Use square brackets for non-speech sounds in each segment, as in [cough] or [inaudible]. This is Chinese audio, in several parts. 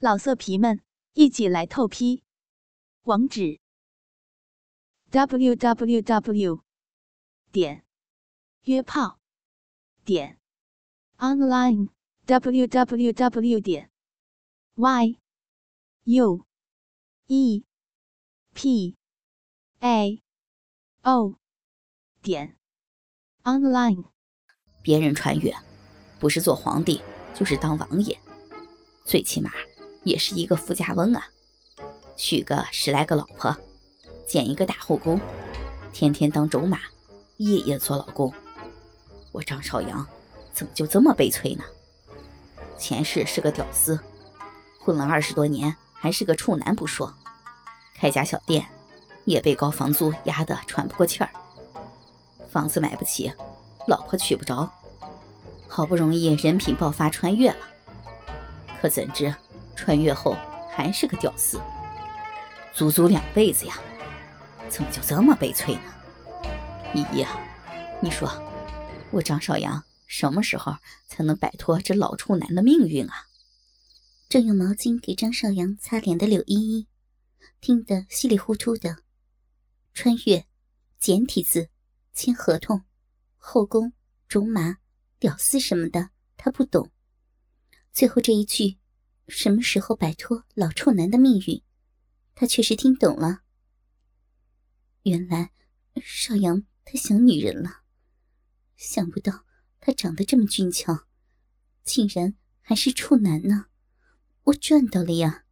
老色皮们，一起来透批！网址：w w w 点约炮点 online w w w 点 y u e p a o 点 online。别人穿越，不是做皇帝，就是当王爷，最起码。也是一个富家翁啊，娶个十来个老婆，建一个大后宫，天天当种马，夜夜做老公。我张少阳怎么就这么悲催呢？前世是个屌丝，混了二十多年还是个处男不说，开家小店也被高房租压得喘不过气儿，房子买不起，老婆娶不着，好不容易人品爆发穿越了，可怎知？穿越后还是个屌丝，足足两辈子呀，怎么就这么悲催呢？依依啊，你说我张少阳什么时候才能摆脱这老处男的命运啊？正用毛巾给张少阳擦脸的柳依依，听得稀里糊涂的。穿越，简体字，签合同，后宫，种马，屌丝什么的，他不懂。最后这一句。什么时候摆脱老处男的命运？他确实听懂了。原来少阳他想女人了，想不到他长得这么俊俏，竟然还是处男呢！我赚到了呀！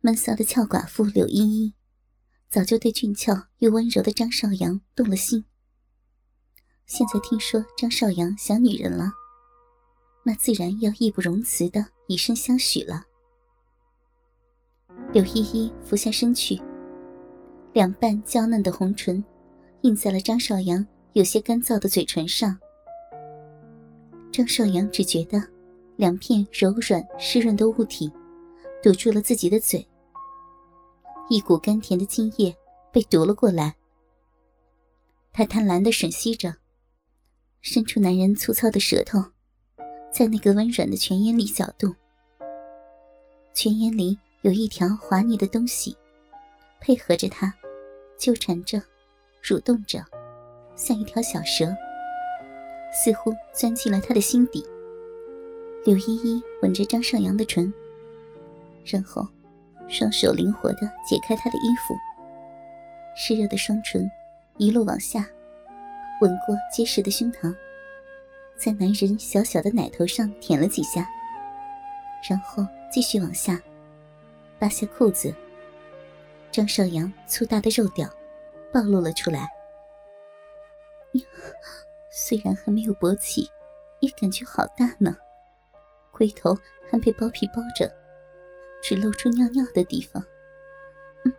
闷骚的俏寡妇柳依依，早就对俊俏又温柔的张少阳动了心。现在听说张少阳想女人了。那自然要义不容辞的以身相许了。柳依依俯下身去，两瓣娇嫩的红唇印在了张少阳有些干燥的嘴唇上。张少阳只觉得两片柔软湿润的物体堵住了自己的嘴，一股甘甜的津液被夺了过来。他贪婪的吮吸着，伸出男人粗糙的舌头。在那个温软的泉眼里搅动，泉眼里有一条滑腻的东西，配合着它，纠缠着，蠕动着，像一条小蛇，似乎钻进了他的心底。柳依依吻着张少阳的唇，然后双手灵活的解开他的衣服，湿热的双唇一路往下，吻过结实的胸膛。在男人小小的奶头上舔了几下，然后继续往下，扒下裤子。张少阳粗大的肉屌暴露了出来，虽然还没有勃起，也感觉好大呢。龟头还被包皮包着，只露出尿尿的地方。嗯，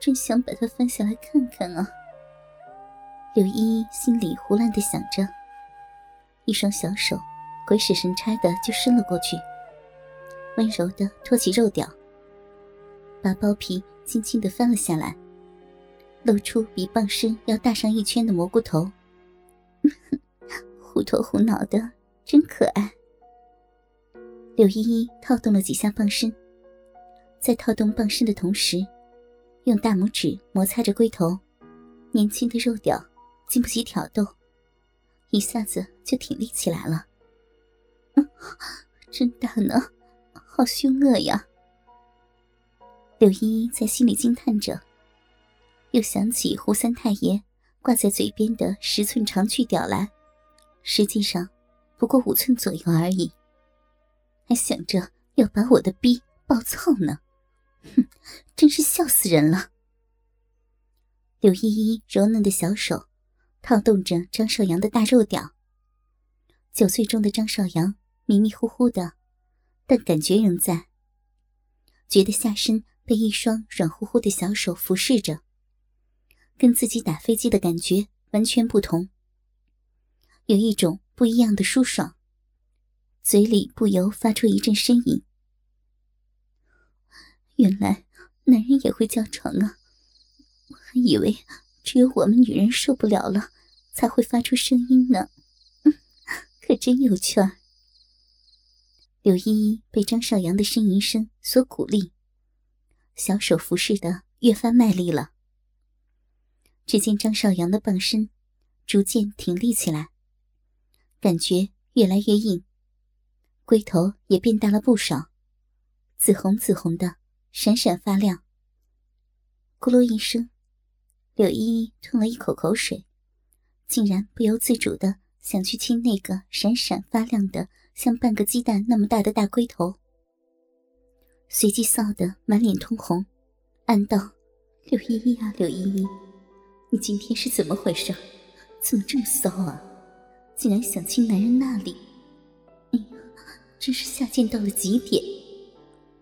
真想把它翻下来看看啊！柳依依心里胡乱的想着。一双小手，鬼使神差的就伸了过去，温柔的托起肉屌，把包皮轻轻的翻了下来，露出比棒身要大上一圈的蘑菇头，[laughs] 虎头虎脑的，真可爱。柳依依套动了几下棒身，在套动棒身的同时，用大拇指摩擦着龟头，年轻的肉屌经不起挑逗。一下子就挺立起来了，嗯 [laughs] 真大呢，好凶恶呀！柳依依在心里惊叹着，又想起胡三太爷挂在嘴边的十寸长巨屌来，实际上不过五寸左右而已，还想着要把我的逼暴操呢，哼，真是笑死人了！柳依依柔嫩的小手。套动着张少阳的大肉屌，酒醉中的张少阳迷迷糊糊的，但感觉仍在。觉得下身被一双软乎乎的小手俯视着，跟自己打飞机的感觉完全不同，有一种不一样的舒爽，嘴里不由发出一阵呻吟。原来男人也会叫床啊！我还以为只有我们女人受不了了。才会发出声音呢，[laughs] 可真有趣儿。柳依依被张少阳的呻吟声所鼓励，小手服侍的越发卖力了。只见张少阳的棒身逐渐挺立起来，感觉越来越硬，龟头也变大了不少，紫红紫红的，闪闪发亮。咕噜一声，柳依依吞了一口口水，竟然不由自主的想去亲那个闪闪发亮的。像半个鸡蛋那么大的大龟头，随即臊得满脸通红，暗道：“柳依依啊，柳依依，你今天是怎么回事？怎么这么骚啊？竟然想亲男人那里！哎呀，真是下贱到了极点！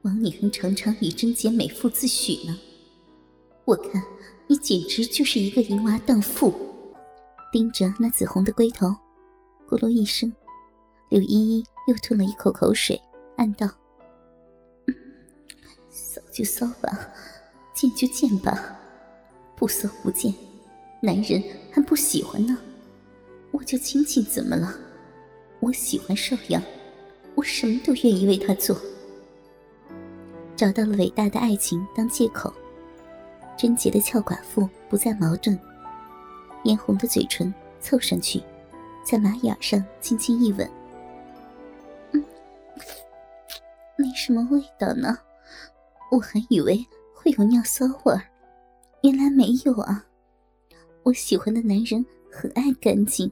枉你还常常以贞洁美妇自诩呢。我看你简直就是一个淫娃荡妇！”盯着那紫红的龟头，咕噜一声。柳依依又吞了一口口水，暗道：“骚就骚吧，贱就贱吧，不骚不贱，男人还不喜欢呢。我就亲亲怎么了？我喜欢邵阳，我什么都愿意为他做。找到了伟大的爱情当借口，贞洁的俏寡妇不再矛盾，嫣红的嘴唇凑上去，在马眼上轻轻一吻。”没什么味道呢，我还以为会有尿骚味儿，原来没有啊！我喜欢的男人很爱干净，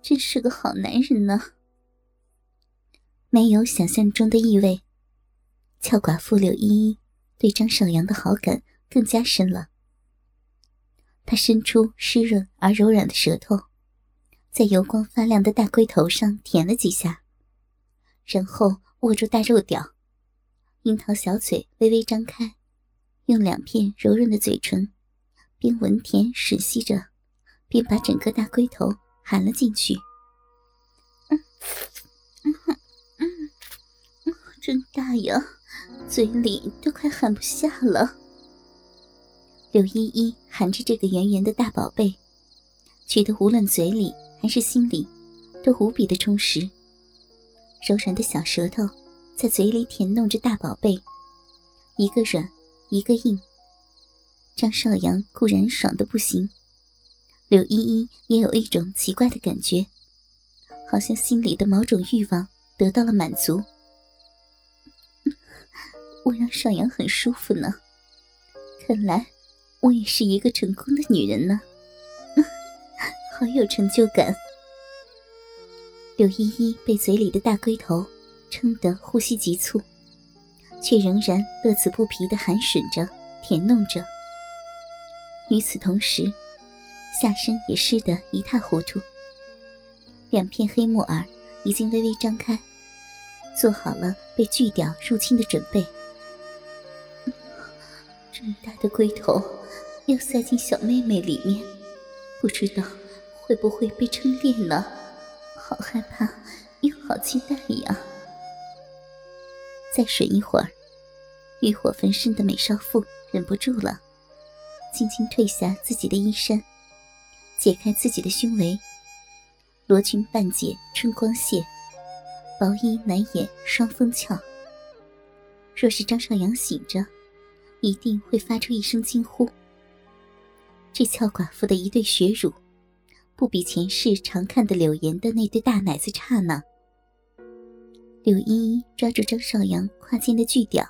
真是个好男人呢。没有想象中的异味，俏寡妇柳依依对张少阳的好感更加深了。她伸出湿润而柔软的舌头，在油光发亮的大龟头上舔了几下。然后握住大肉屌，樱桃小嘴微微张开，用两片柔润的嘴唇，边闻甜吮吸着，边把整个大龟头含了进去。嗯嗯嗯嗯，真大呀，嘴里都快含不下了。柳依依含着这个圆圆的大宝贝，觉得无论嘴里还是心里，都无比的充实。柔软的小舌头在嘴里舔弄着大宝贝，一个软，一个硬。张少阳固然爽的不行，柳依依也有一种奇怪的感觉，好像心里的某种欲望得到了满足。[laughs] 我让少阳很舒服呢，看来我也是一个成功的女人呢，[laughs] 好有成就感。柳依依被嘴里的大龟头撑得呼吸急促，却仍然乐此不疲地含吮着、舔弄着。与此同时，下身也湿得一塌糊涂，两片黑木耳已经微微张开，做好了被巨屌入侵的准备。这么大的龟头要塞进小妹妹里面，不知道会不会被撑裂呢？好害怕，又好期待呀！再吮一会儿，欲火焚身的美少妇忍不住了，轻轻褪下自己的衣衫，解开自己的胸围。罗裙半解春光泄，薄衣难掩双峰翘。若是张少阳醒着，一定会发出一声惊呼。这俏寡妇的一对血乳。不比前世常看的柳岩的那对大奶子差呢。柳依依抓住张少阳胯间的巨屌，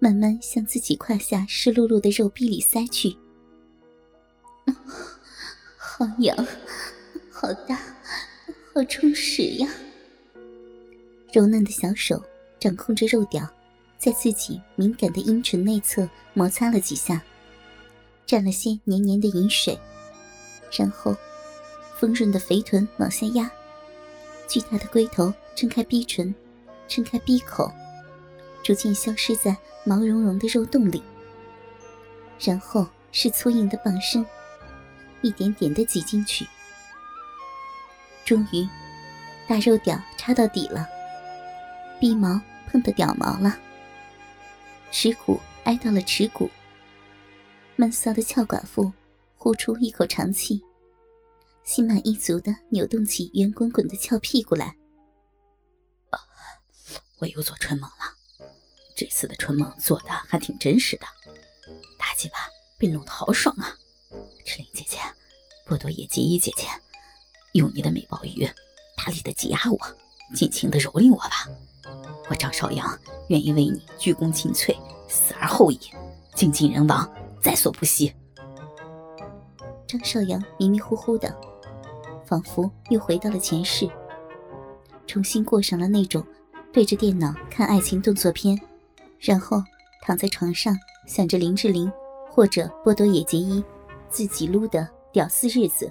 慢慢向自己胯下湿漉漉的肉壁里塞去。[laughs] 好痒，好大，好充实呀！柔嫩的小手掌控着肉屌，在自己敏感的阴唇内侧摩擦了几下，沾了些黏黏的饮水，然后。丰润的肥臀往下压，巨大的龟头撑开逼唇，撑开逼口，逐渐消失在毛茸茸的肉洞里。然后是粗硬的棒身，一点点的挤进去。终于，大肉屌插到底了，逼毛碰到屌毛了，耻骨挨到了耻骨。闷骚的俏寡妇呼出一口长气。心满意足的扭动起圆滚滚的翘屁股来，啊我又做春梦了。这次的春梦做的还挺真实的，大鸡巴被弄得好爽啊！赤灵姐姐，波多野结衣姐姐，用你的美鲍鱼大力的挤压我，尽情的蹂躏我吧！我张少阳愿意为你鞠躬尽瘁，死而后已，精尽人亡，在所不惜。张少阳迷迷糊糊的，仿佛又回到了前世，重新过上了那种对着电脑看爱情动作片，然后躺在床上想着林志玲或者波多野结衣自己撸的屌丝日子。